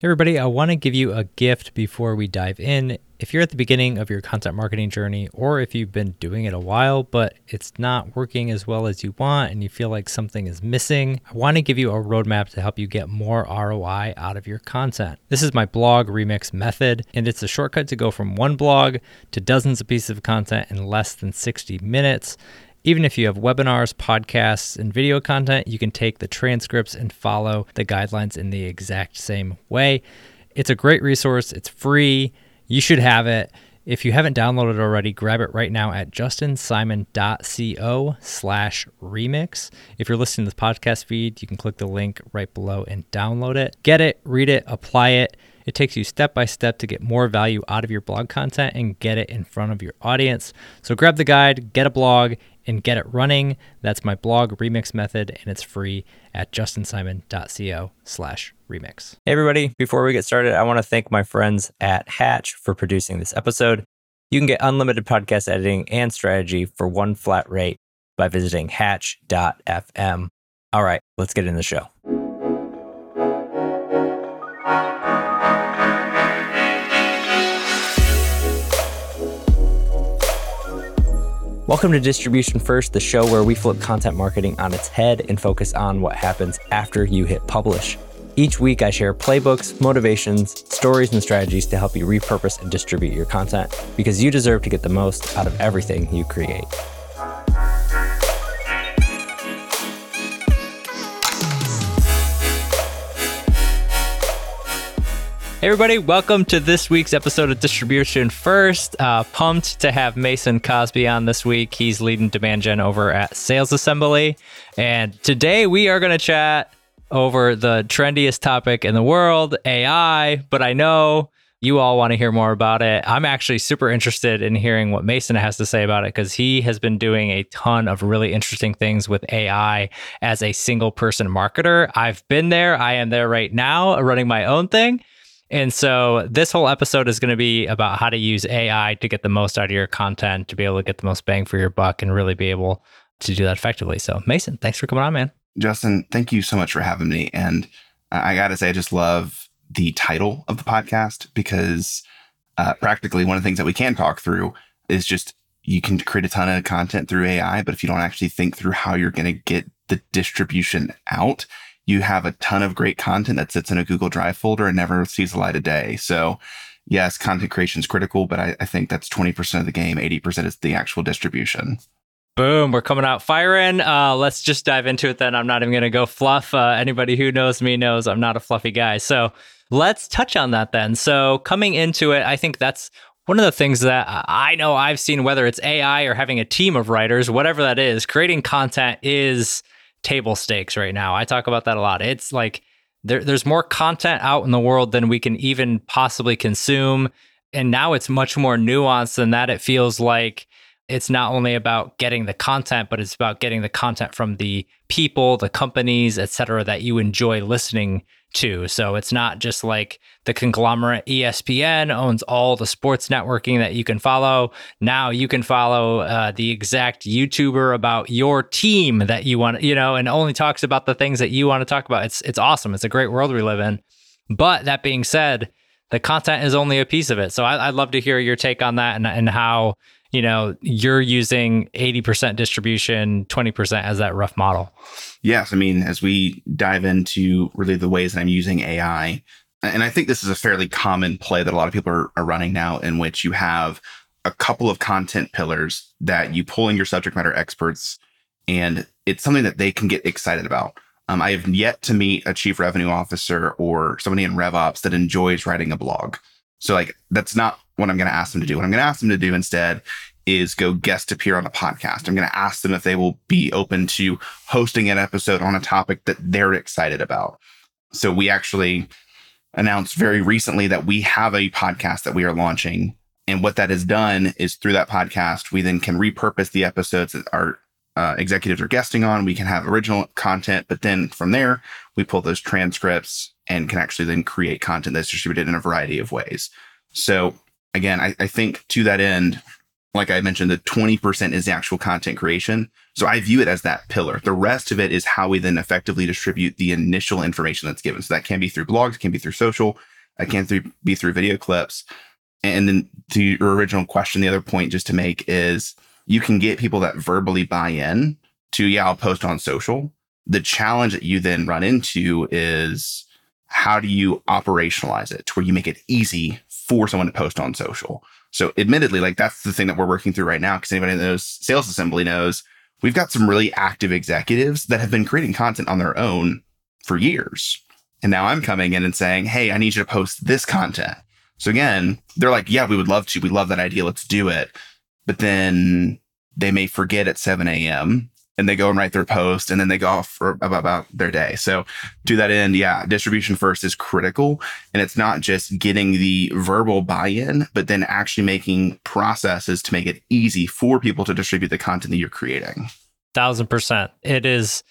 Hey everybody, I want to give you a gift before we dive in. If you're at the beginning of your content marketing journey, or if you've been doing it a while, but it's not working as well as you want and you feel like something is missing, I want to give you a roadmap to help you get more ROI out of your content. This is my blog remix method, and it's a shortcut to go from one blog to dozens of pieces of content in less than 60 minutes. Even if you have webinars, podcasts, and video content, you can take the transcripts and follow the guidelines in the exact same way. It's a great resource, it's free. You should have it. If you haven't downloaded it already, grab it right now at justinsimon.co slash remix. If you're listening to the podcast feed, you can click the link right below and download it. Get it, read it, apply it. It takes you step by step to get more value out of your blog content and get it in front of your audience. So grab the guide, get a blog, and get it running. That's my blog remix method, and it's free at justinsimon.co slash remix. Hey everybody, before we get started, I want to thank my friends at Hatch for producing this episode. You can get unlimited podcast editing and strategy for one flat rate by visiting hatch.fm. All right, let's get in the show. Welcome to Distribution First, the show where we flip content marketing on its head and focus on what happens after you hit publish. Each week, I share playbooks, motivations, stories, and strategies to help you repurpose and distribute your content because you deserve to get the most out of everything you create. Hey everybody, welcome to this week's episode of Distribution First. Uh, pumped to have Mason Cosby on this week. He's leading demand gen over at Sales Assembly. And today we are going to chat over the trendiest topic in the world, AI. But I know you all want to hear more about it. I'm actually super interested in hearing what Mason has to say about it because he has been doing a ton of really interesting things with AI as a single person marketer. I've been there, I am there right now running my own thing. And so this whole episode is going to be about how to use AI to get the most out of your content, to be able to get the most bang for your buck and really be able to do that effectively. So, Mason, thanks for coming on, man. Justin, thank you so much for having me. And I got to say, I just love the title of the podcast because uh, practically one of the things that we can talk through is just you can create a ton of content through AI, but if you don't actually think through how you're going to get the distribution out, you have a ton of great content that sits in a Google Drive folder and never sees the light of day. So, yes, content creation is critical, but I, I think that's 20% of the game. 80% is the actual distribution. Boom, we're coming out firing. Uh, let's just dive into it then. I'm not even going to go fluff. Uh, anybody who knows me knows I'm not a fluffy guy. So let's touch on that then. So, coming into it, I think that's one of the things that I know I've seen, whether it's AI or having a team of writers, whatever that is, creating content is table stakes right now. I talk about that a lot. It's like there, there's more content out in the world than we can even possibly consume. And now it's much more nuanced than that. It feels like it's not only about getting the content, but it's about getting the content from the people, the companies, et cetera, that you enjoy listening too. So it's not just like the conglomerate ESPN owns all the sports networking that you can follow. Now you can follow uh, the exact YouTuber about your team that you want, you know, and only talks about the things that you want to talk about. It's it's awesome. It's a great world we live in. But that being said, the content is only a piece of it. So I, would love to hear your take on that and, and how you know you're using 80% distribution 20% as that rough model. Yes i mean as we dive into really the ways that i'm using ai and i think this is a fairly common play that a lot of people are, are running now in which you have a couple of content pillars that you pull in your subject matter experts and it's something that they can get excited about. Um, i have yet to meet a chief revenue officer or somebody in revops that enjoys writing a blog. So like that's not what I'm going to ask them to do. What I'm going to ask them to do instead is go guest appear on a podcast. I'm going to ask them if they will be open to hosting an episode on a topic that they're excited about. So we actually announced very recently that we have a podcast that we are launching. And what that has done is through that podcast, we then can repurpose the episodes that our uh, executives are guesting on. We can have original content, but then from there, we pull those transcripts and can actually then create content that's distributed in a variety of ways. So again, I, I think to that end, like I mentioned, the 20% is the actual content creation. So I view it as that pillar. The rest of it is how we then effectively distribute the initial information that's given. So that can be through blogs, can be through social, it can be through video clips. And then to your original question, the other point just to make is you can get people that verbally buy in to, yeah, I'll post on social. The challenge that you then run into is how do you operationalize it to where you make it easy for someone to post on social? So admittedly, like that's the thing that we're working through right now. Because anybody that knows sales assembly knows we've got some really active executives that have been creating content on their own for years. And now I'm coming in and saying, Hey, I need you to post this content. So again, they're like, yeah, we would love to. We love that idea. Let's do it. But then they may forget at 7 a.m and they go and write their post and then they go off for about, about their day. So to that end, yeah, distribution first is critical. And it's not just getting the verbal buy-in, but then actually making processes to make it easy for people to distribute the content that you're creating. Thousand percent. It is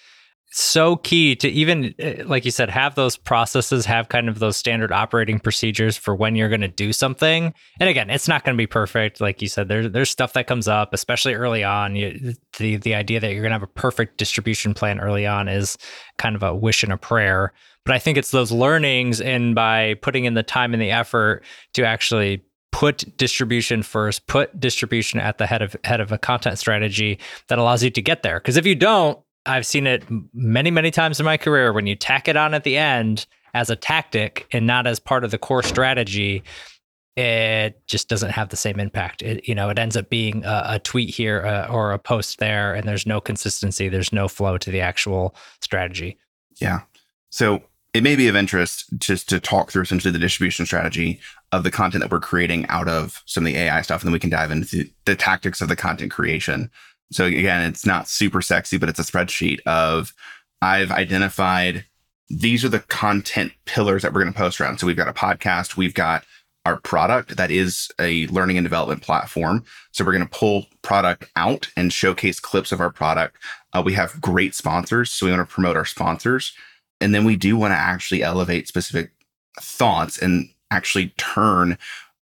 so key to even eh, like you said have those processes have kind of those standard operating procedures for when you're going to do something. And again it's not going to be perfect. Like you said there's there's stuff that comes up especially early on. You, the the idea that you're going to have a perfect distribution plan early on is kind of a wish and a prayer. But i think it's those learnings and by putting in the time and the effort to actually put distribution first put distribution at the head of head of a content strategy that allows you to get there. Because if you don't I've seen it many, many times in my career when you tack it on at the end as a tactic and not as part of the core strategy, it just doesn't have the same impact. It, you know, it ends up being a, a tweet here uh, or a post there, and there's no consistency, there's no flow to the actual strategy. Yeah. So it may be of interest just to talk through essentially the distribution strategy of the content that we're creating out of some of the AI stuff, and then we can dive into the tactics of the content creation. So again, it's not super sexy, but it's a spreadsheet of I've identified these are the content pillars that we're going to post around. So we've got a podcast, we've got our product that is a learning and development platform. So we're going to pull product out and showcase clips of our product. Uh, we have great sponsors, so we want to promote our sponsors, and then we do want to actually elevate specific thoughts and actually turn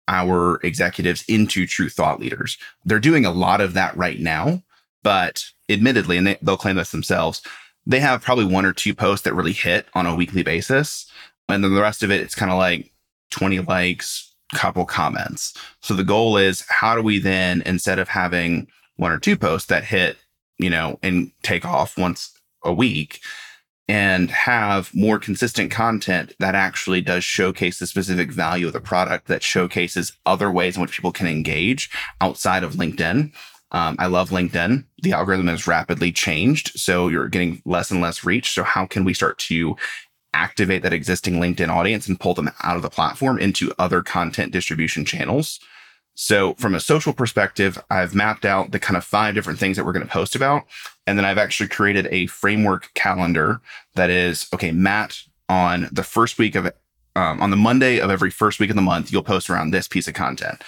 our executives into true thought leaders. They're doing a lot of that right now. But admittedly, and they, they'll claim this themselves, they have probably one or two posts that really hit on a weekly basis. And then the rest of it, it's kind of like 20 likes, couple comments. So the goal is how do we then, instead of having one or two posts that hit, you know, and take off once a week, and have more consistent content that actually does showcase the specific value of the product that showcases other ways in which people can engage outside of LinkedIn um, I love LinkedIn. The algorithm has rapidly changed, so you're getting less and less reach. So how can we start to activate that existing LinkedIn audience and pull them out of the platform into other content distribution channels? So from a social perspective, I've mapped out the kind of five different things that we're going to post about. And then I've actually created a framework calendar that is, okay, Matt, on the first week of, um, on the Monday of every first week of the month, you'll post around this piece of content.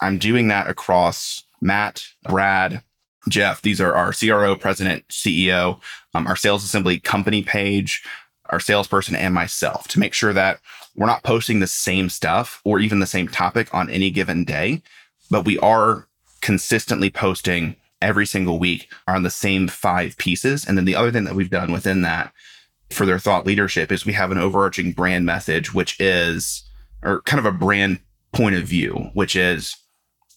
I'm doing that across Matt, Brad, Jeff. These are our CRO, president, CEO, um, our sales assembly company page, our salesperson, and myself to make sure that we're not posting the same stuff or even the same topic on any given day, but we are consistently posting every single week on the same five pieces. And then the other thing that we've done within that for their thought leadership is we have an overarching brand message, which is, or kind of a brand point of view, which is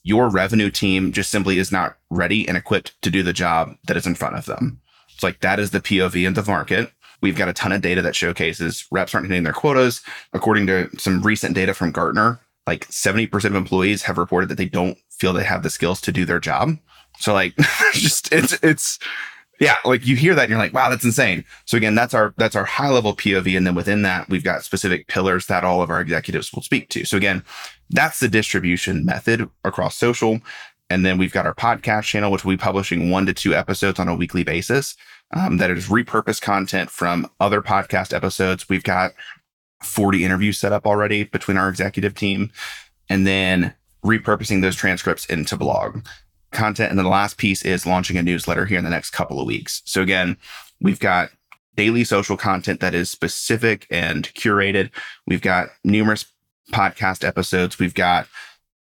your revenue team just simply is not ready and equipped to do the job that is in front of them. It's like that is the POV in the market. We've got a ton of data that showcases reps aren't hitting their quotas. According to some recent data from Gartner, like 70% of employees have reported that they don't feel they have the skills to do their job. So like just it's it's yeah, like you hear that and you're like, wow, that's insane. So again, that's our that's our high level POV. And then within that, we've got specific pillars that all of our executives will speak to. So again, that's the distribution method across social. And then we've got our podcast channel, which we'll be publishing one to two episodes on a weekly basis. Um, that is repurposed content from other podcast episodes. We've got 40 interviews set up already between our executive team, and then repurposing those transcripts into blog content. And then the last piece is launching a newsletter here in the next couple of weeks. So again, we've got daily social content that is specific and curated. We've got numerous podcast episodes. We've got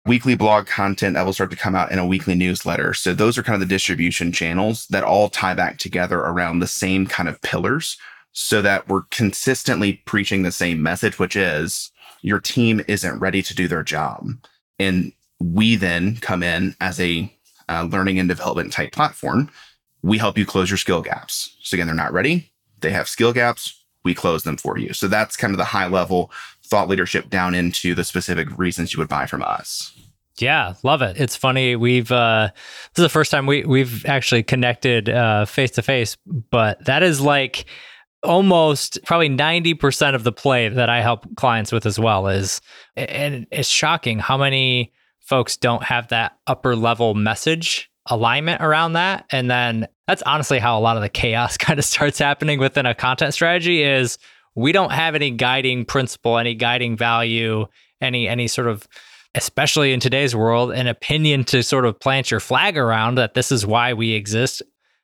weekly blog content that will start to come out in a weekly newsletter. So those are kind of the distribution channels that all tie back together around the same kind of pillars so that we're consistently preaching the same message, which is your team isn't ready to do their job. And we then come in as a uh, learning and development type platform. We help you close your skill gaps. So again, they're not ready. They have skill gaps. We close them for you. So that's kind of the high level thought leadership down into the specific reasons you would buy from us. Yeah, love it. It's funny. We've uh, this is the first time we we've actually connected face to face, but that is like almost probably 90% of the play that I help clients with as well is and it's shocking how many folks don't have that upper level message alignment around that and then that's honestly how a lot of the chaos kind of starts happening within a content strategy is we don't have any guiding principle any guiding value any any sort of especially in today's world an opinion to sort of plant your flag around that this is why we exist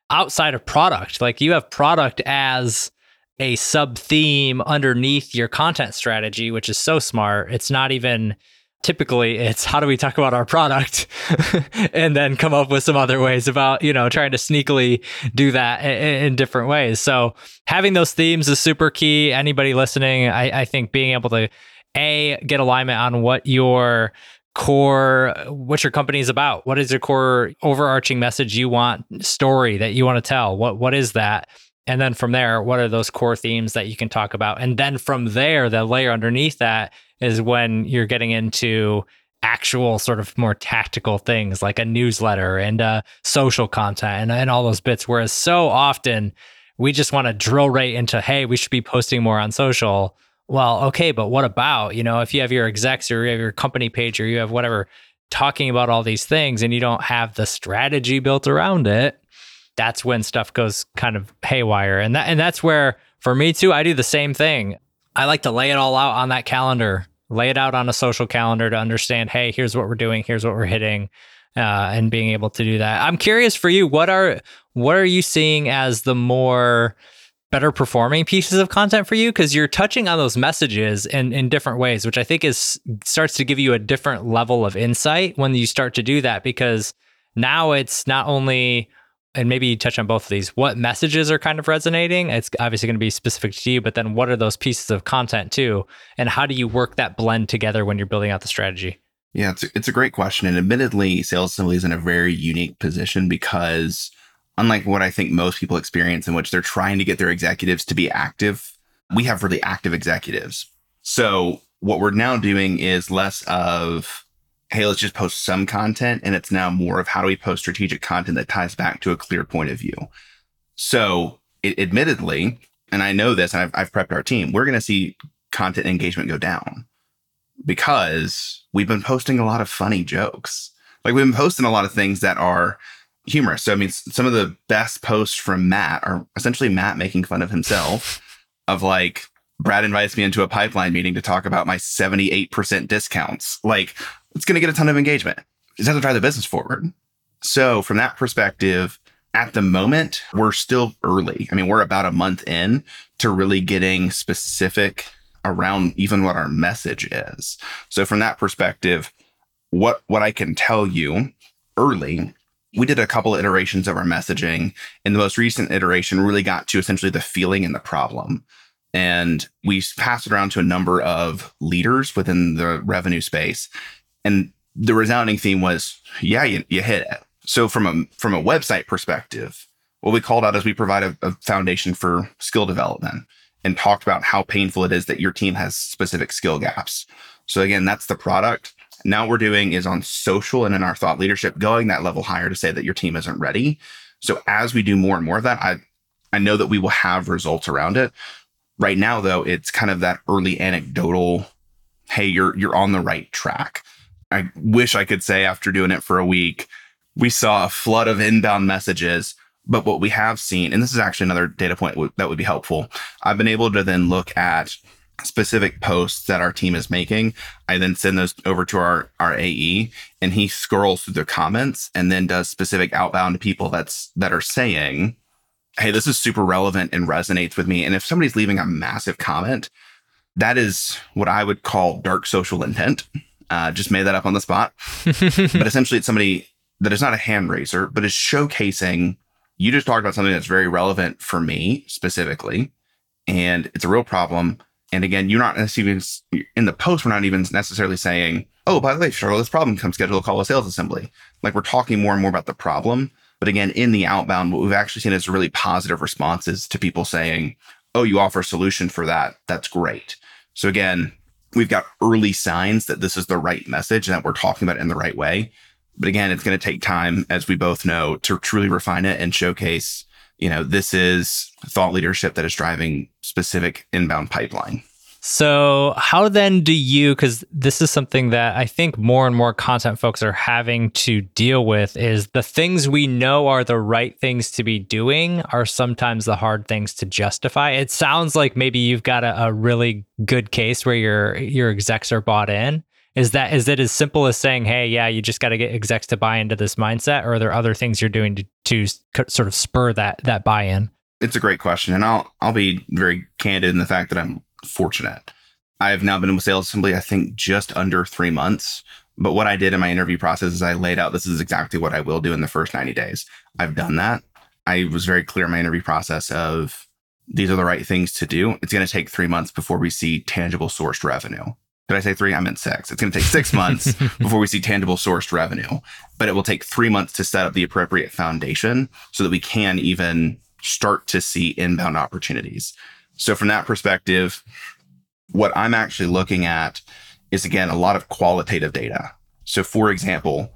outside of product like you have product as a sub theme underneath your content strategy, which is so smart. It's not even typically it's how do we talk about our product and then come up with some other ways about you know trying to sneakily do that in, in, different ways. So having those themes is super key. Anybody listening I, I think being able to a get alignment on what your core what your company is about. What is your core overarching message you want story that you want to tell? What what is that? And then from there, what are those core themes that you can talk about? And then from there, the layer underneath that is when you're getting into actual sort of more tactical things like a newsletter and uh, social content and, and all those bits. Whereas so often we just want to drill right into, hey, we should be posting more on social. Well, okay, but what about, you know, if you have your execs or you have your company page or you have whatever talking about all these things and you don't have the strategy built around it, that's when stuff goes kind of haywire. And that and that's where for me too, I do the same thing. I like to lay it all out on that calendar, lay it out on a social calendar to understand, hey, here's what we're doing, here's what we're hitting, uh, and being able to do that. I'm curious for you, what are what are you seeing as the more better performing pieces of content for you because you're touching on those messages in, in different ways which i think is starts to give you a different level of insight when you start to do that because now it's not only and maybe you touch on both of these what messages are kind of resonating? It's obviously going to be specific to you but then what are those pieces of content too? And how do you work that blend together when you're building out the strategy? Yeah it's a, it's a great question. And admittedly sales assembly is in a very unique position because unlike what i think most people experience in which they're trying to get their executives to be active we have really active executives. So what we're now doing is less of hey, let's just post some content. And it's now more of how do we post strategic content that ties back to a clear point of view. So, it, admittedly, and I know this, and I've, I've prepped our team, we're going to see content engagement go down because we've been posting a lot of funny jokes. Like we've been posting a lot of things that are humorous. So, I mean, some of the best posts from Matt are essentially Matt making fun of himself of like, Brad invites me into a pipeline meeting to talk about my 78% discounts. Like it's going to get a ton of engagement. It doesn't drive the business forward. So, from that perspective, at the moment, we're still early. I mean, we're about a month in to really getting specific around even what our message is. So, from that perspective, what what I can tell you early, we did a couple of iterations of our messaging, and the most recent iteration really got to essentially the feeling and the problem. And we passed it around to a number of leaders within the revenue space and the resounding theme was, yeah, you, you hit it. So from a from a website perspective, what we called out is we provide a, a foundation for skill development and talked about how painful it is that your team has specific skill gaps. So again, that's the product. Now we're doing is on social and in our thought leadership, going that level higher to say that your team isn't ready. So as we do more and more of that, I I know that we will have results around it. Right now, though, it's kind of that early anecdotal, hey, you're you're on the right track. I wish I could say after doing it for a week, we saw a flood of inbound messages. But what we have seen, and this is actually another data point that would be helpful, I've been able to then look at specific posts that our team is making. I then send those over to our, our AE and he scrolls through the comments and then does specific outbound to people that's that are saying, Hey, this is super relevant and resonates with me. And if somebody's leaving a massive comment, that is what I would call dark social intent Uh, just made that up on the spot. but essentially, it's somebody that is not a hand raiser, but is showcasing. You just talked about something that's very relevant for me specifically, and it's a real problem. And again, you're not necessarily in the post. We're not even necessarily saying, "Oh, by the way, struggle this problem, come schedule a call with sales assembly." Like we're talking more and more about the problem. But again, in the outbound, what we've actually seen is really positive responses to people saying, "Oh, you offer a solution for that. That's great." So again, we've got early signs that this is the right message and that we're talking about it in the right way. But again, it's going to take time, as we both know, to truly refine it and showcase, you know, this is thought leadership that is driving specific inbound pipeline. So, how then do you, because this is something that I think more and more content folks are having to deal with, is the things we know are the right things to be doing are sometimes the hard things to justify. It sounds like maybe you've got a, a really good case where your your execs are bought in. Is that is it as simple as saying, "Hey, yeah, you just got to get execs to buy into this mindset," or are there other things you're doing to, to sort of spur that that buy-in? It's a great question, and I'll I'll be very candid in the fact that I'm fortunate. I've now been with Sales Assembly, I think, just under three months. But what I did in my interview process is I laid out this is exactly what I will do in the first 90 days. I've done that. I was very clear in my interview process of these are the right things to do. It's going to take three months before we see tangible sourced revenue. Did I say three? I meant six. It's going to take six months before we see tangible sourced revenue, but it will take three months to set up the appropriate foundation so that we can even start to see inbound opportunities. So, from that perspective, what I'm actually looking at is again a lot of qualitative data. So, for example,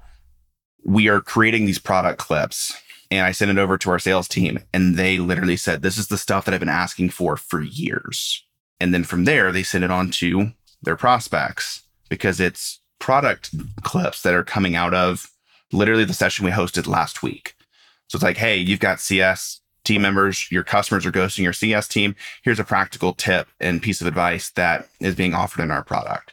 we are creating these product clips and I sent it over to our sales team and they literally said, This is the stuff that I've been asking for for years. And then from there, they send it on to their prospects because it's product clips that are coming out of literally the session we hosted last week. So it's like, hey, you've got CS team members, your customers are ghosting your CS team. Here's a practical tip and piece of advice that is being offered in our product.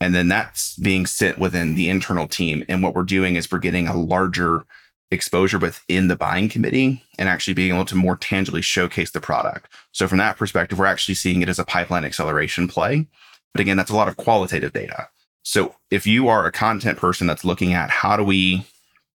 And then that's being sent within the internal team. And what we're doing is we're getting a larger exposure within the buying committee and actually being able to more tangibly showcase the product. So from that perspective, we're actually seeing it as a pipeline acceleration play. But again, that's a lot of qualitative data. So if you are a content person that's looking at how do we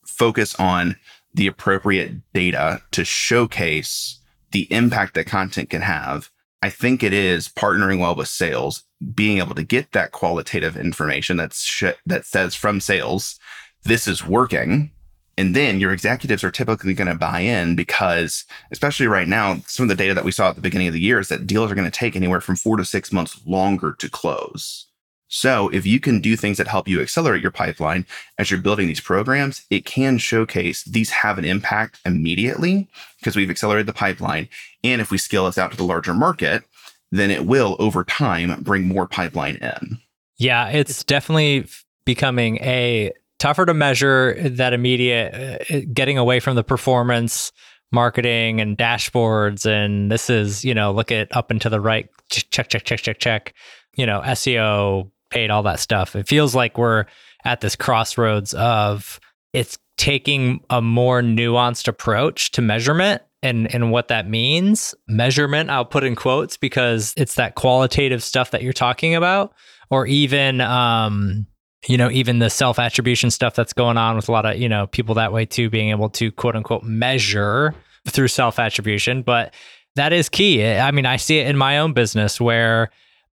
focus on the appropriate data to showcase the impact that content can have, I think it is partnering well with sales, being able to get that qualitative information that's sh- that says from sales, this is working. And then your executives are typically going to buy in because, especially right now, some of the data that we saw at the beginning of the year is that deals are going to take anywhere from four to six months longer to close. So if you can do things that help you accelerate your pipeline as you're building these programs, it can showcase these have an impact immediately because we've accelerated the pipeline. And if we scale this out to the larger market, then it will over time bring more pipeline in. Yeah, it's definitely becoming a tougher to measure that immediate uh, getting away from the performance marketing and dashboards and this is, you know, look at up and to the right check check check check check, you know, SEO paid, all that stuff. It feels like we're at this crossroads of it's taking a more nuanced approach to measurement and and what that means. Measurement, I'll put in quotes because it's that qualitative stuff that you're talking about, or even um, you know, even the self attribution stuff that's going on with a lot of, you know, people that way too, being able to quote unquote measure through self attribution. But that is key. I mean, I see it in my own business where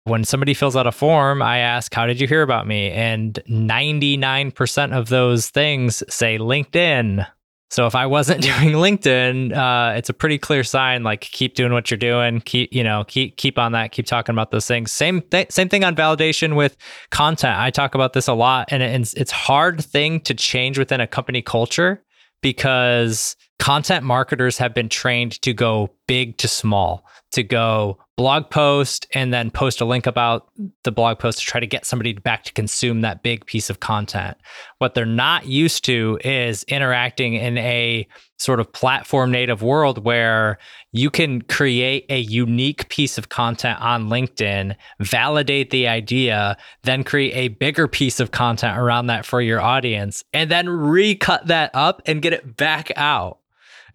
when somebody fills out a form, I ask, How did you hear about me? And 99% of those things say LinkedIn. So if I wasn't doing LinkedIn, uh, it's a pretty clear sign. Like keep doing what you're doing. Keep you know keep keep on that. Keep talking about those things. Same th- same thing on validation with content. I talk about this a lot, and it's it's hard thing to change within a company culture because content marketers have been trained to go big to small, to go blog post and then post a link about the blog post to try to get somebody back to consume that big piece of content. What they're not used to is interacting in a sort of platform native world where you can create a unique piece of content on LinkedIn, validate the idea, then create a bigger piece of content around that for your audience, and then recut that up and get it back out.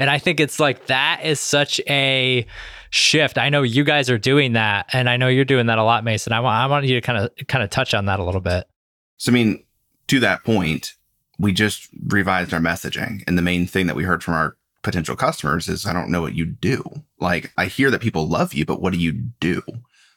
And I think it's like that is such a shift. I know you guys are doing that, and I know you're doing that a lot, Mason. I want I want you to kind of kind of touch on that a little bit. So, I mean, to that point, we just revised our messaging. And the main thing that we heard from our potential customers is, I don't know what you do. Like, I hear that people love you, but what do you do?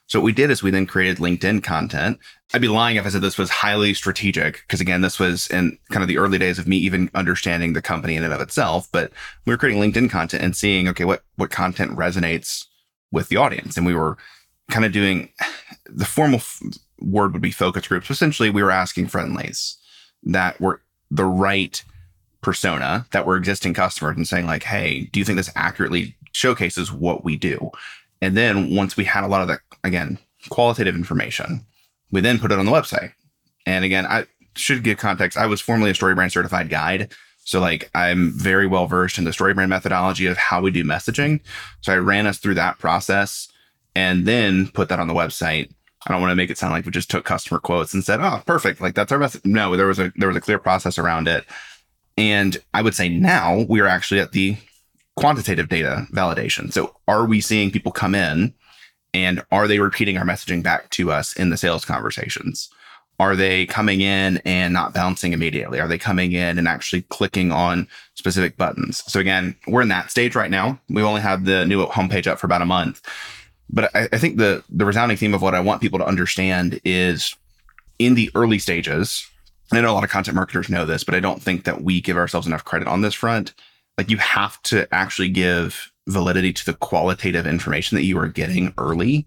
So what we did is we then created LinkedIn content. I'd be lying if I said this was highly strategic, because again, this was in kind of the early days of me even understanding the company in and of itself. But we were creating LinkedIn content and seeing, okay, what what content resonates with the audience, and we were kind of doing the formal f- word would be focus groups. Essentially, we were asking friendlies that were the right persona that were existing customers and saying like, hey, do you think this accurately showcases what we do? And then once we had a lot of that, again, qualitative information, we then put it on the website. And again, I should give context. I was formerly a StoryBrand certified guide. So like I'm very well versed in the StoryBrand methodology of how we do messaging. So I ran us through that process and then put that on the website. I don't want to make it sound like we just took customer quotes and said, "Oh, perfect, like that's our message." No, there was a there was a clear process around it. And I would say now we are actually at the quantitative data validation. So are we seeing people come in and are they repeating our messaging back to us in the sales conversations? Are they coming in and not bouncing immediately? Are they coming in and actually clicking on specific buttons? So again, we're in that stage right now. We've only had the new homepage up for about a month. But I, I think the the resounding theme of what I want people to understand is in the early stages, I know a lot of content marketers know this, but I don't think that we give ourselves enough credit on this front like you have to actually give validity to the qualitative information that you are getting early.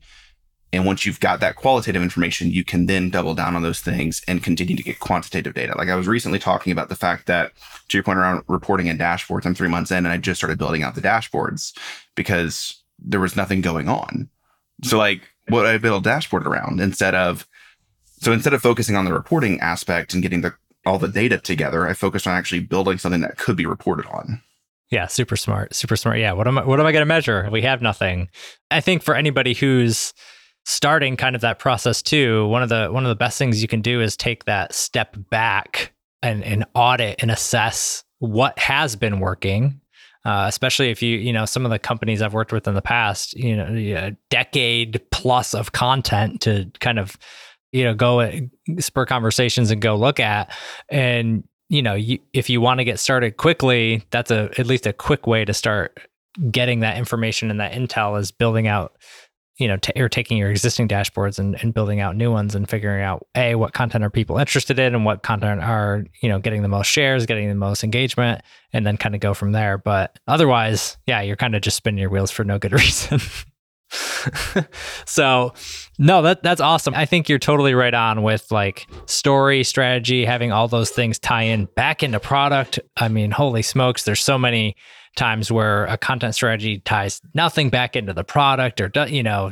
And once you've got that qualitative information, you can then double down on those things and continue to get quantitative data. Like I was recently talking about the fact that, to your point around reporting and dashboards, I'm three months in and I just started building out the dashboards because there was nothing going on. So, like, what I build a dashboard around instead of, so instead of focusing on the reporting aspect and getting the all the data together, I focused on actually building something that could be reported on. Yeah, super smart, super smart. Yeah, what am I what am I going to measure? We have nothing. I think for anybody who's starting kind of that process too, one of the one of the best things you can do is take that step back and, and audit and assess what has been working. Uh, especially if you, you know, some of the companies I've worked with in the past, you know, a decade plus of content to kind of, you know, go spur conversations and go look at. And you know, you, if you want to get started quickly, that's a at least a quick way to start getting that information and that intel is building out, you know, t- or taking your existing dashboards and, and building out new ones and figuring out a what content are people interested in and what content are you know getting the most shares, getting the most engagement, and then kind of go from there. But otherwise, yeah, you're kind of just spinning your wheels for no good reason. so no that that's awesome. I think you're totally right on with like story strategy having all those things tie in back into product. I mean holy smokes there's so many times where a content strategy ties nothing back into the product or you know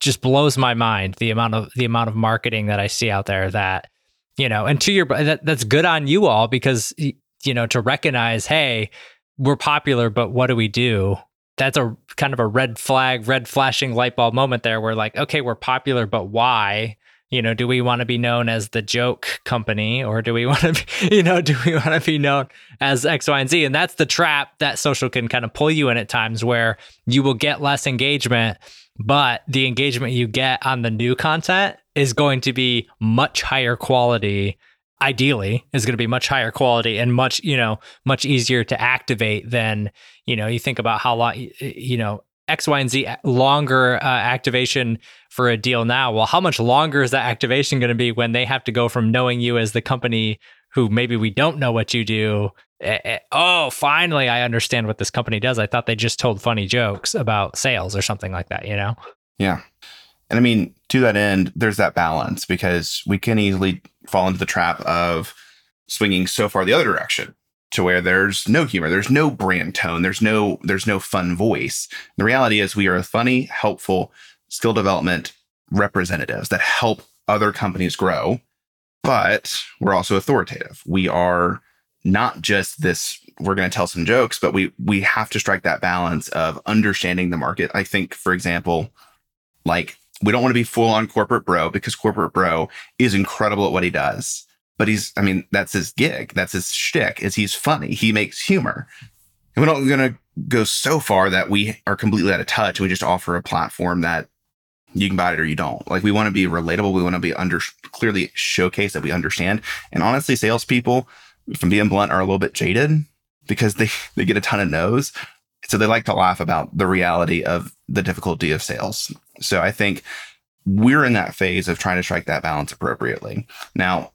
just blows my mind the amount of the amount of marketing that i see out there that you know and to your that, that's good on you all because you know to recognize hey we're popular but what do we do that's a kind of a red flag, red flashing light bulb moment there where like, okay, we're popular, but why? You know, do we want to be known as the joke company or do we want to be, you know, do we want to be known as X, Y, and Z? And that's the trap that social can kind of pull you in at times where you will get less engagement, but the engagement you get on the new content is going to be much higher quality ideally is going to be much higher quality and much you know much easier to activate than you know you think about how long you know x y and z longer uh, activation for a deal now. Well how much longer is that activation going to be when they have to go from knowing you as the company who maybe we don't know what you do? Eh, eh, oh finally i understand what this company does. I thought they just told funny jokes about sales or something like that you know? Yeah. And I mean, to that end, there's that balance because we can easily fall into the trap of swinging so far the other direction to where there's no humor, there's no brand tone, there's no there's no fun voice. The reality is we are funny, helpful skill development representatives that help other companies grow, but we're also authoritative. We are not just this we're going to tell some jokes, but we we have to strike that balance of understanding the market. I think for example, like we don't want to be full on corporate bro because corporate bro is incredible at what he does. But he's, I mean, that's his gig. That's his shtick. Is he's funny. He makes humor. And we're not going to go so far that we are completely out of touch. We just offer a platform that you can buy it or you don't. Like we want to be relatable. We want to be under clearly showcase that we understand. And honestly, salespeople, from being blunt, are a little bit jaded because they, they get a ton of no's. So they like to laugh about the reality of the difficulty of sales. So I think we're in that phase of trying to strike that balance appropriately. Now,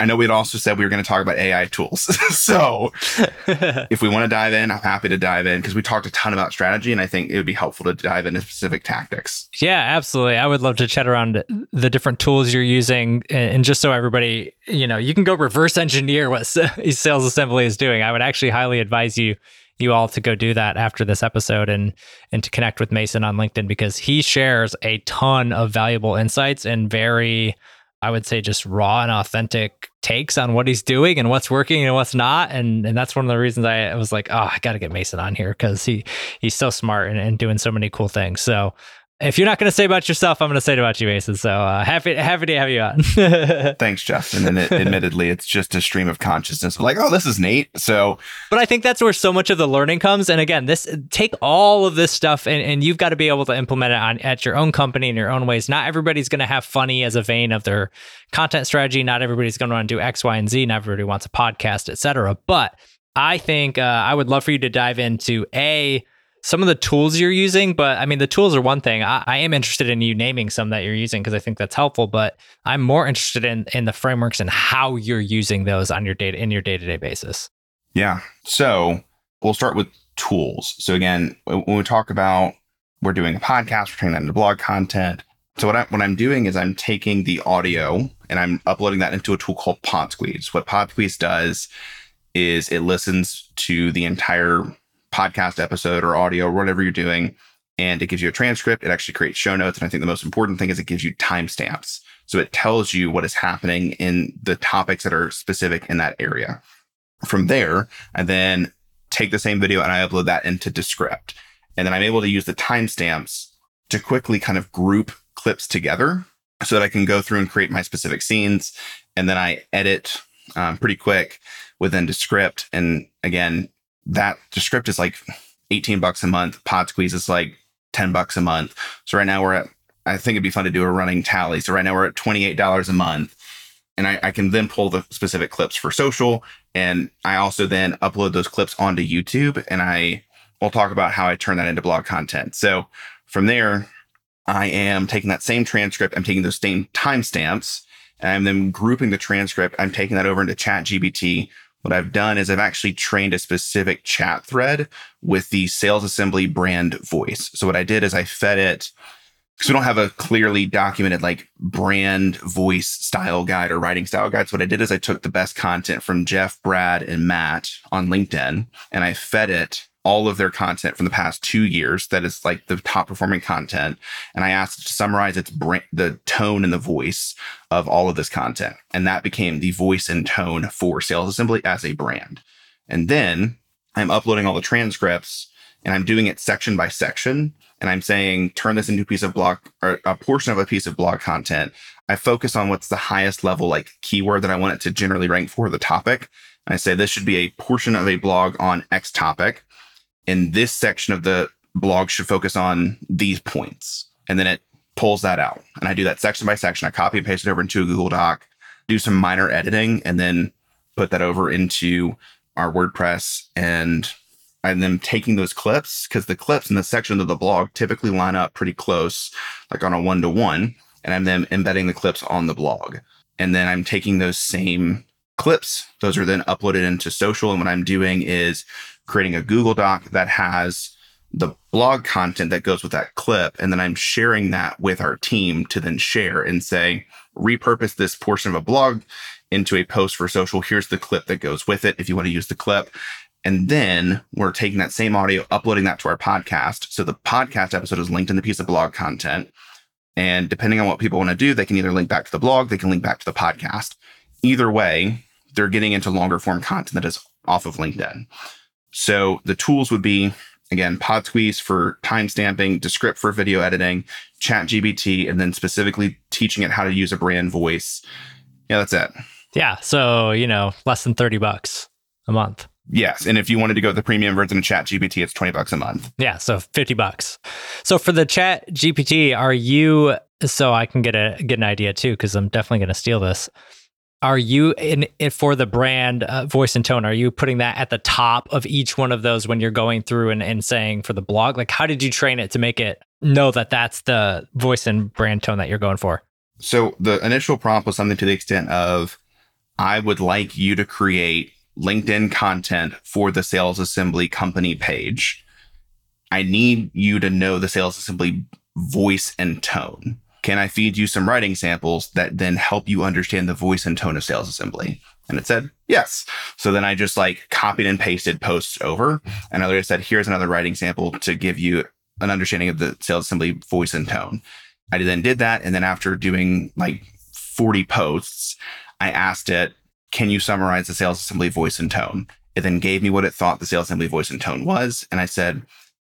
I know we had also said we were going to talk about AI tools. so if we want to dive in, I'm happy to dive in because we talked a ton about strategy and I think it would be helpful to dive into specific tactics. Yeah, absolutely. I would love to chat around the different tools you're using and just so everybody, you know, you can go reverse engineer what sales assembly is doing. I would actually highly advise you you all to go do that after this episode and and to connect with Mason on LinkedIn because he shares a ton of valuable insights and very I would say just raw and authentic takes on what he's doing and what's working and what's not. And and that's one of the reasons I was like, oh, I got to get Mason on here because he he's so smart and, and doing so many cool things. So if you're not going to say about yourself, I'm going to say it about you, Mason. So uh, happy happy to have you on. Thanks, Justin. And it, admittedly, it's just a stream of consciousness. like, oh, this is neat. So, but I think that's where so much of the learning comes. And again, this take all of this stuff, and, and you've got to be able to implement it on at your own company in your own ways. Not everybody's going to have funny as a vein of their content strategy. Not everybody's going to want to do X, Y, and Z. Not everybody wants a podcast, etc. But I think uh, I would love for you to dive into a some of the tools you're using, but I mean, the tools are one thing. I, I am interested in you naming some that you're using because I think that's helpful. But I'm more interested in in the frameworks and how you're using those on your data in your day to day basis. Yeah. So we'll start with tools. So again, when we talk about we're doing a podcast, we're turning that into blog content. So what I what I'm doing is I'm taking the audio and I'm uploading that into a tool called PodSqueeze. What PodSqueeze does is it listens to the entire podcast episode or audio or whatever you're doing. And it gives you a transcript. It actually creates show notes. And I think the most important thing is it gives you timestamps. So it tells you what is happening in the topics that are specific in that area. From there, I then take the same video and I upload that into Descript. And then I'm able to use the timestamps to quickly kind of group clips together so that I can go through and create my specific scenes. And then I edit um, pretty quick within Descript. And again, that Descript is like 18 bucks a month. PodSqueeze is like 10 bucks a month. So right now we're at, I think it'd be fun to do a running tally. So right now we're at $28 a month. And I, I can then pull the specific clips for social. And I also then upload those clips onto YouTube. And I will talk about how I turn that into blog content. So from there, I am taking that same transcript. I'm taking those same timestamps and I'm then grouping the transcript. I'm taking that over into ChatGPT what I've done is I've actually trained a specific chat thread with the sales assembly brand voice. So what I did is I fed it because we don't have a clearly documented like brand voice style guide or writing style guide. So what I did is I took the best content from Jeff, Brad, and Matt on LinkedIn and I fed it all of their content from the past two years that is like the top performing content. And I asked it to summarize its brand, the tone and the voice of all of this content. And that became the voice and tone for Sales Assembly as a brand. And then I'm uploading all the transcripts and I'm doing it section by section. And I'm saying, turn this into a piece of blog or a portion of a piece of blog content. I focus on what's the highest level, like keyword that I want it to generally rank for the topic. I say this should be a portion of a blog on X topic and this section of the blog should focus on these points. And then it pulls that out. And I do that section by section. I copy and paste it over into a Google Doc, do some minor editing, and then put that over into our WordPress. And I'm then taking those clips because the clips in the section of the blog typically line up pretty close, like on a one to one. And I'm then embedding the clips on the blog. And then I'm taking those same clips. Those are then uploaded into social. And what I'm doing is creating a Google Doc that has the blog content that goes with that clip. And then I'm sharing that with our team to then share and say, repurpose this portion of a blog into a post for social. Here's the clip that goes with it if you want to use the clip. And then we're taking that same audio, uploading that to our podcast. So the podcast episode is linked in the piece of blog content. And depending on what people want to do, they can either link back to the blog, they can link back to the podcast. Either way, they're getting into longer form content that is off of LinkedIn. So the tools would be again PodSqueeze for timestamping, Descript for video editing, ChatGPT, and then specifically teaching it how to use a brand voice. Yeah, that's it. Yeah, so you know, less than thirty bucks a month. Yes, and if you wanted to go with the premium version of Chat GPT, it's twenty bucks a month. Yeah, so fifty bucks. So for the Chat GPT, are you so I can get a get an idea too, because I'm definitely going to steal this. Are you in it for the brand uh, voice and tone? Are you putting that at the top of each one of those when you're going through and, and saying for the blog? Like, how did you train it to make it know that that's the voice and brand tone that you're going for? So the initial prompt was something to the extent of, I would like you to create LinkedIn content for the Sales Assembly company page. I need you to know the Sales Assembly voice and tone. Can I feed you some writing samples that then help you understand the voice and tone of sales assembly? And it said, yes. So then I just like copied and pasted posts over. And I said, here's another writing sample to give you an understanding of the sales assembly voice and tone. I then did that. And then after doing like 40 posts, I asked it, can you summarize the sales assembly voice and tone? It then gave me what it thought the sales assembly voice and tone was. And I said,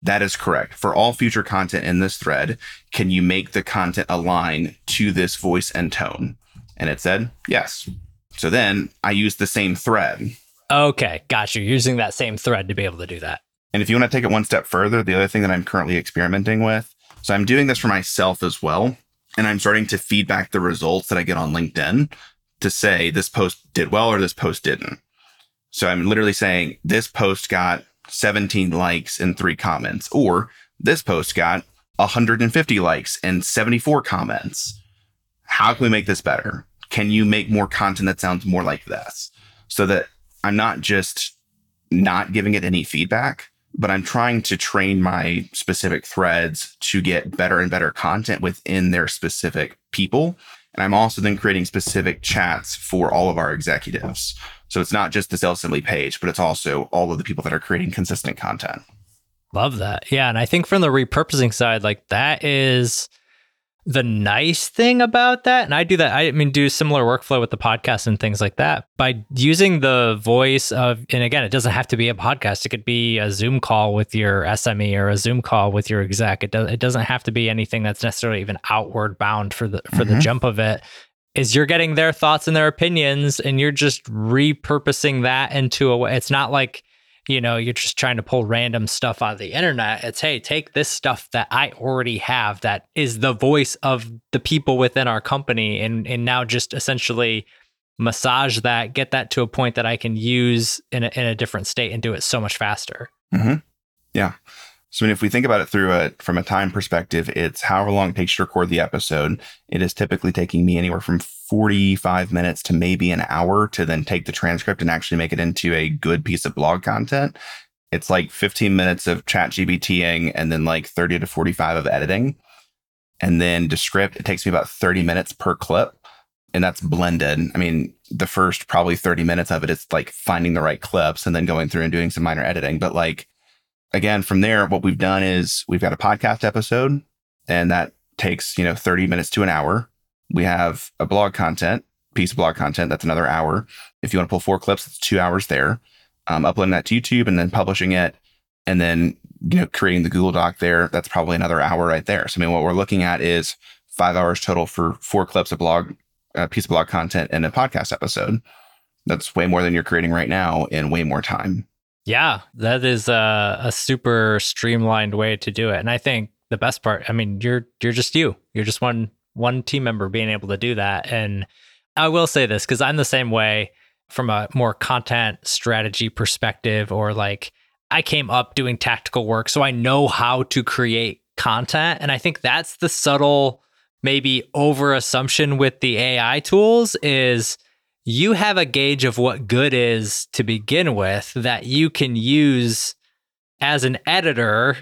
that is correct. For all future content in this thread, can you make the content align to this voice and tone? And it said, yes. So then I used the same thread. Okay, got You're Using that same thread to be able to do that. And if you want to take it one step further, the other thing that I'm currently experimenting with, so I'm doing this for myself as well. And I'm starting to feedback the results that I get on LinkedIn to say this post did well or this post didn't. So I'm literally saying this post got 17 likes and three comments, or this post got 150 likes and 74 comments. How can we make this better? Can you make more content that sounds more like this so that I'm not just not giving it any feedback, but I'm trying to train my specific threads to get better and better content within their specific people. And I'm also then creating specific chats for all of our executives. So it's not just the assembly page, but it's also all of the people that are creating consistent content. Love that. Yeah. And I think from the repurposing side, like that is the nice thing about that. And I do that. I mean, do similar workflow with the podcast and things like that by using the voice of, and again, it doesn't have to be a podcast. It could be a Zoom call with your SME or a Zoom call with your exec. It, does, it doesn't have to be anything that's necessarily even outward bound for the, for mm-hmm. the jump of it is you're getting their thoughts and their opinions and you're just repurposing that into a way it's not like you know you're just trying to pull random stuff out of the internet it's hey take this stuff that i already have that is the voice of the people within our company and and now just essentially massage that get that to a point that i can use in a, in a different state and do it so much faster mm-hmm. yeah so if we think about it through a from a time perspective, it's however long it takes to record the episode. It is typically taking me anywhere from 45 minutes to maybe an hour to then take the transcript and actually make it into a good piece of blog content. It's like 15 minutes of chat GPTing and then like 30 to 45 of editing. And then Descript, it takes me about 30 minutes per clip. And that's blended. I mean, the first probably 30 minutes of it is like finding the right clips and then going through and doing some minor editing. But like again, from there, what we've done is we've got a podcast episode and that takes, you know, 30 minutes to an hour. We have a blog content, piece of blog content, that's another hour. If you want to pull four clips, it's two hours there. Um, uploading that to YouTube and then publishing it and then, you know, creating the Google Doc there, that's probably another hour right there. So, I mean, what we're looking at is five hours total for four clips of blog, a piece of blog content and a podcast episode. That's way more than you're creating right now in way more time. Yeah, that is a, a super streamlined way to do it. And I think the best part, I mean, you're you're just you. You're just one one team member being able to do that. And I will say this because I'm the same way from a more content strategy perspective, or like I came up doing tactical work, so I know how to create content. And I think that's the subtle, maybe over assumption with the AI tools is you have a gauge of what good is to begin with that you can use as an editor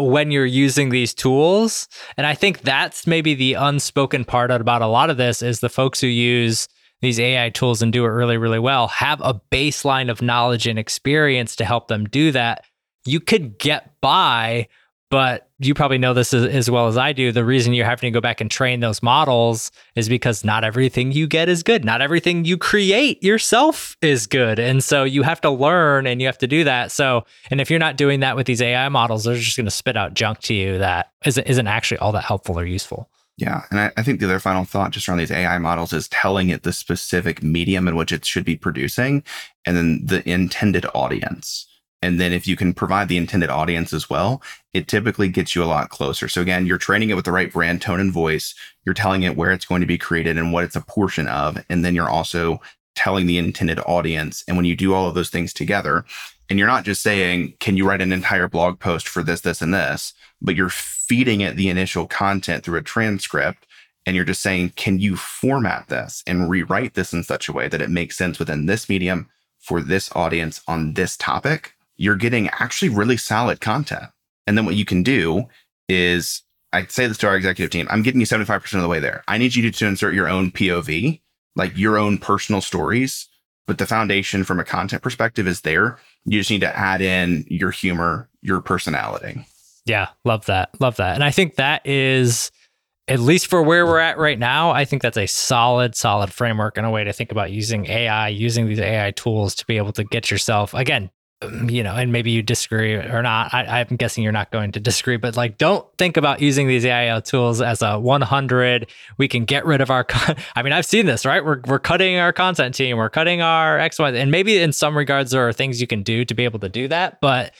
when you're using these tools. And I think that's maybe the unspoken part about a lot of this is the folks who use these AI tools and do it really, really well have a baseline of knowledge and experience to help them do that. You could get by but you probably know this as, as, well as I do. The reason you're having to go back and train those models is because not everything you get is good. Not everything you create yourself is good. And so you have to learn and you have to do that. So, and if you're not doing that with these AI models, they're just going to spit out junk to you that isn't, isn't actually all that helpful or useful. Yeah. And I, I, think the other final thought just around these AI models is telling it the specific medium in which it should be producing and then the intended audience. And then if you can provide the intended audience as well, it typically gets you a lot closer. So again, you're training it with the right brand tone and voice. You're telling it where it's going to be created and what it's a portion of. And then you're also telling the intended audience. And when you do all of those things together, and you're not just saying, can you write an entire blog post for this, this, and this, but you're feeding it the initial content through a transcript. And you're just saying, can you format this and rewrite this in such a way that it makes sense within this medium for this audience on this topic? You're getting actually really solid content. And then what you can do is I say this to our executive team, I'm getting you 75% of the way there. I need you to insert your own POV, like your own personal stories, but the foundation from a content perspective is there. You just need to add in your humor, your personality. Yeah, love that. Love that. And I think that is at least for where we're at right now, I think that's a solid, solid framework and a way to think about using AI, using these AI tools to be able to get yourself, again, you know, and maybe you disagree or not. I, am guessing you're not going to disagree, but like, don't think about using these AI tools as a 100. We can get rid of our. Con- I mean, I've seen this, right? We're we're cutting our content team, we're cutting our X, Y, and maybe in some regards there are things you can do to be able to do that, but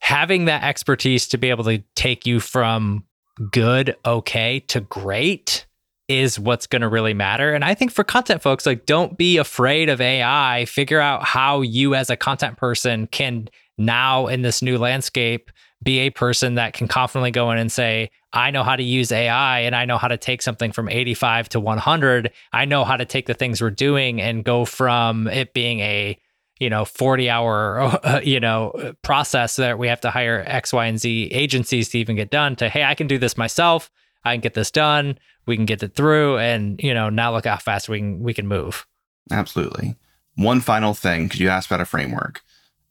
having that expertise to be able to take you from good, okay to great is what's going to really matter. And I think for content folks, like don't be afraid of AI. Figure out how you as a content person can now in this new landscape be a person that can confidently go in and say, I know how to use AI and I know how to take something from 85 to 100. I know how to take the things we're doing and go from it being a you know 40 hour you know process that we have to hire x y and z agencies to even get done to hey i can do this myself i can get this done. We can get it through and you know now look how fast we can we can move. Absolutely. One final thing because you asked about a framework.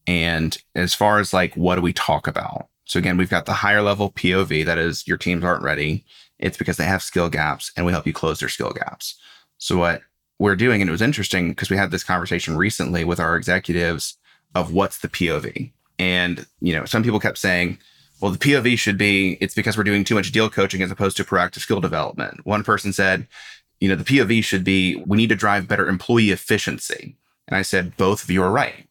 And as far as like what do we talk about? So again we've got the higher level pov that is your teams aren't ready. It's because they have skill gaps and we help you close their skill gaps. So what we're doing and it was interesting because we had this conversation recently with our executives of what's the pov and you know some people kept saying well, the POV should be it's because we're doing too much deal coaching as opposed to proactive skill development. One person said, you know, the POV should be we need to drive better employee efficiency. And I said, both of you are right.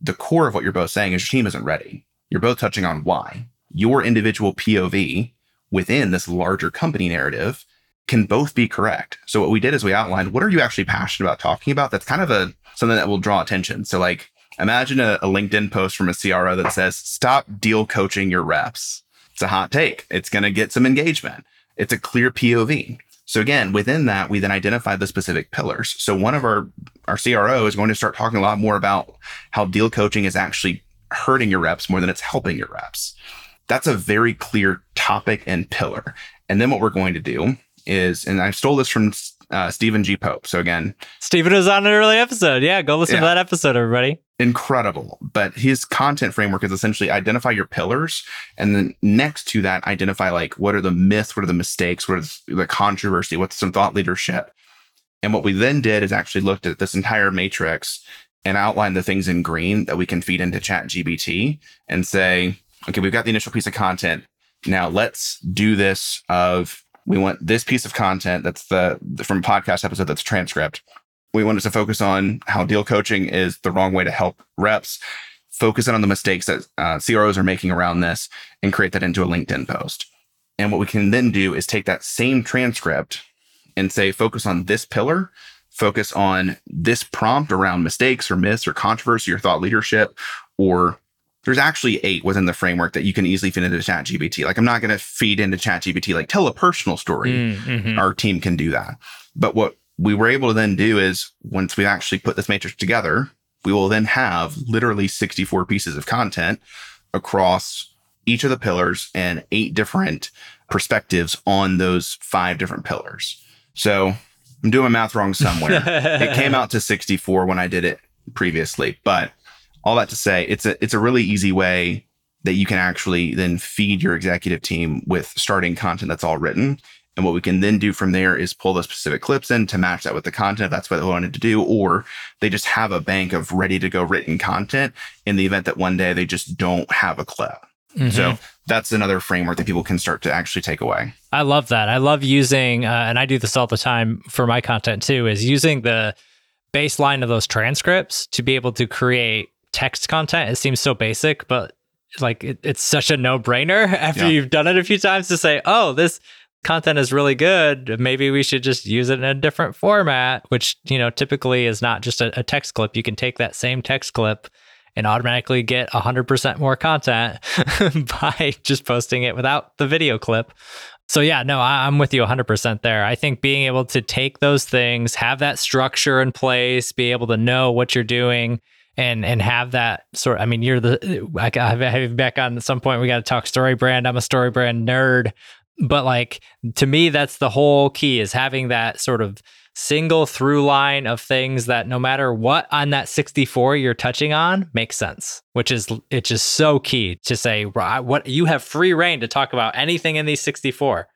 The core of what you're both saying is your team isn't ready. You're both touching on why. Your individual POV within this larger company narrative can both be correct. So what we did is we outlined what are you actually passionate about talking about? That's kind of a something that will draw attention. So like Imagine a, a LinkedIn post from a CRO that says, stop deal coaching your reps. It's a hot take. It's going to get some engagement. It's a clear POV. So again, within that, we then identify the specific pillars. So one of our, our CRO is going to start talking a lot more about how deal coaching is actually hurting your reps more than it's helping your reps. That's a very clear topic and pillar. And then what we're going to do is, and I stole this from uh, Stephen G. Pope. So again, Stephen was on an early episode. Yeah, go listen yeah. to that episode, everybody. Incredible. But his content framework is essentially identify your pillars, and then next to that, identify like what are the myths, what are the mistakes, what is the controversy, what's some thought leadership. And what we then did is actually looked at this entire matrix and outlined the things in green that we can feed into Chat GPT and say, okay, we've got the initial piece of content. Now let's do this of we want this piece of content that's the, from podcast episode that's transcript. We wanted to focus on how deal coaching is the wrong way to help reps. Focus in on the mistakes that uh, CROs are making around this and create that into a LinkedIn post. And what we can then do is take that same transcript and say, focus on this pillar, focus on this prompt around mistakes or myths or controversy or thought leadership or there's actually eight within the framework that you can easily fit into chat gpt like i'm not going to feed into chat gpt like tell a personal story mm, mm-hmm. our team can do that but what we were able to then do is once we actually put this matrix together we will then have literally 64 pieces of content across each of the pillars and eight different perspectives on those five different pillars so i'm doing my math wrong somewhere it came out to 64 when i did it previously but all that to say, it's a it's a really easy way that you can actually then feed your executive team with starting content that's all written. And what we can then do from there is pull the specific clips in to match that with the content if that's what they wanted to do, or they just have a bank of ready to go written content in the event that one day they just don't have a clip. Mm-hmm. So that's another framework that people can start to actually take away. I love that. I love using, uh, and I do this all the time for my content too, is using the baseline of those transcripts to be able to create text content, it seems so basic, but like it, it's such a no brainer after Yeah. you've done it a few times to say, oh, this content is really good. Maybe we should just use it in a different format, which, you know, typically is not just a, a text clip. You can take that same text clip and automatically get 100% more content by just posting it without the video clip. So, yeah, no, I, I'm with you 100% there. I think being able to take those things, have that structure in place, be able to know what you're doing. And, and have that sort. of, I mean, you're the. I I have you back on at some point. We got to talk story brand. I'm a story brand nerd, but like to me, that's the whole key is having that sort of single through line of things that no matter what on that 64 you're touching on makes sense which is it's just so key to say what you have free reign to talk about anything in these 64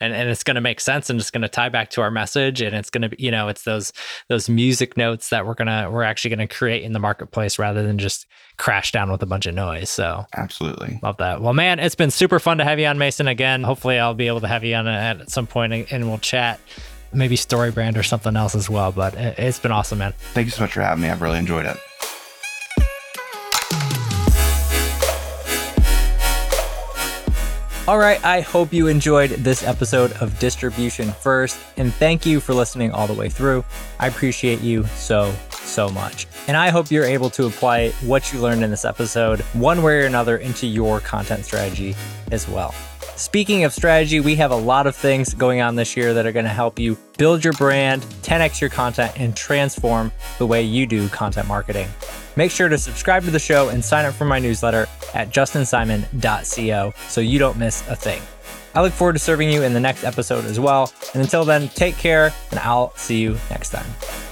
and, and it's going to make sense and it's going to tie back to our message and it's going to be you know it's those those music notes that we're going to we're actually going to create in the marketplace rather than just crash down with a bunch of noise so Absolutely. Love that. Well, man, it's been super fun to have you on, Mason. Again, hopefully, I'll be able to have you on at at some point and we'll chat, maybe story brand or something else as well. But it's been awesome, man. Thank you so much for having me. I've really enjoyed it. All right, I hope you enjoyed this episode of Distribution First, and thank you for listening all the way through. I appreciate you so, so much. And I hope you're able to apply what you learned in this episode, one way or another, into your content strategy as well. Speaking of strategy, we have a lot of things going on this year that are going to help you build your brand, 10x your content, and transform the way you do content marketing. Make sure to subscribe to the show and sign up for my newsletter at justinsimon.co so you don't miss a thing. I look forward to serving you in the next episode as well. And until then, take care, and I'll see you next time.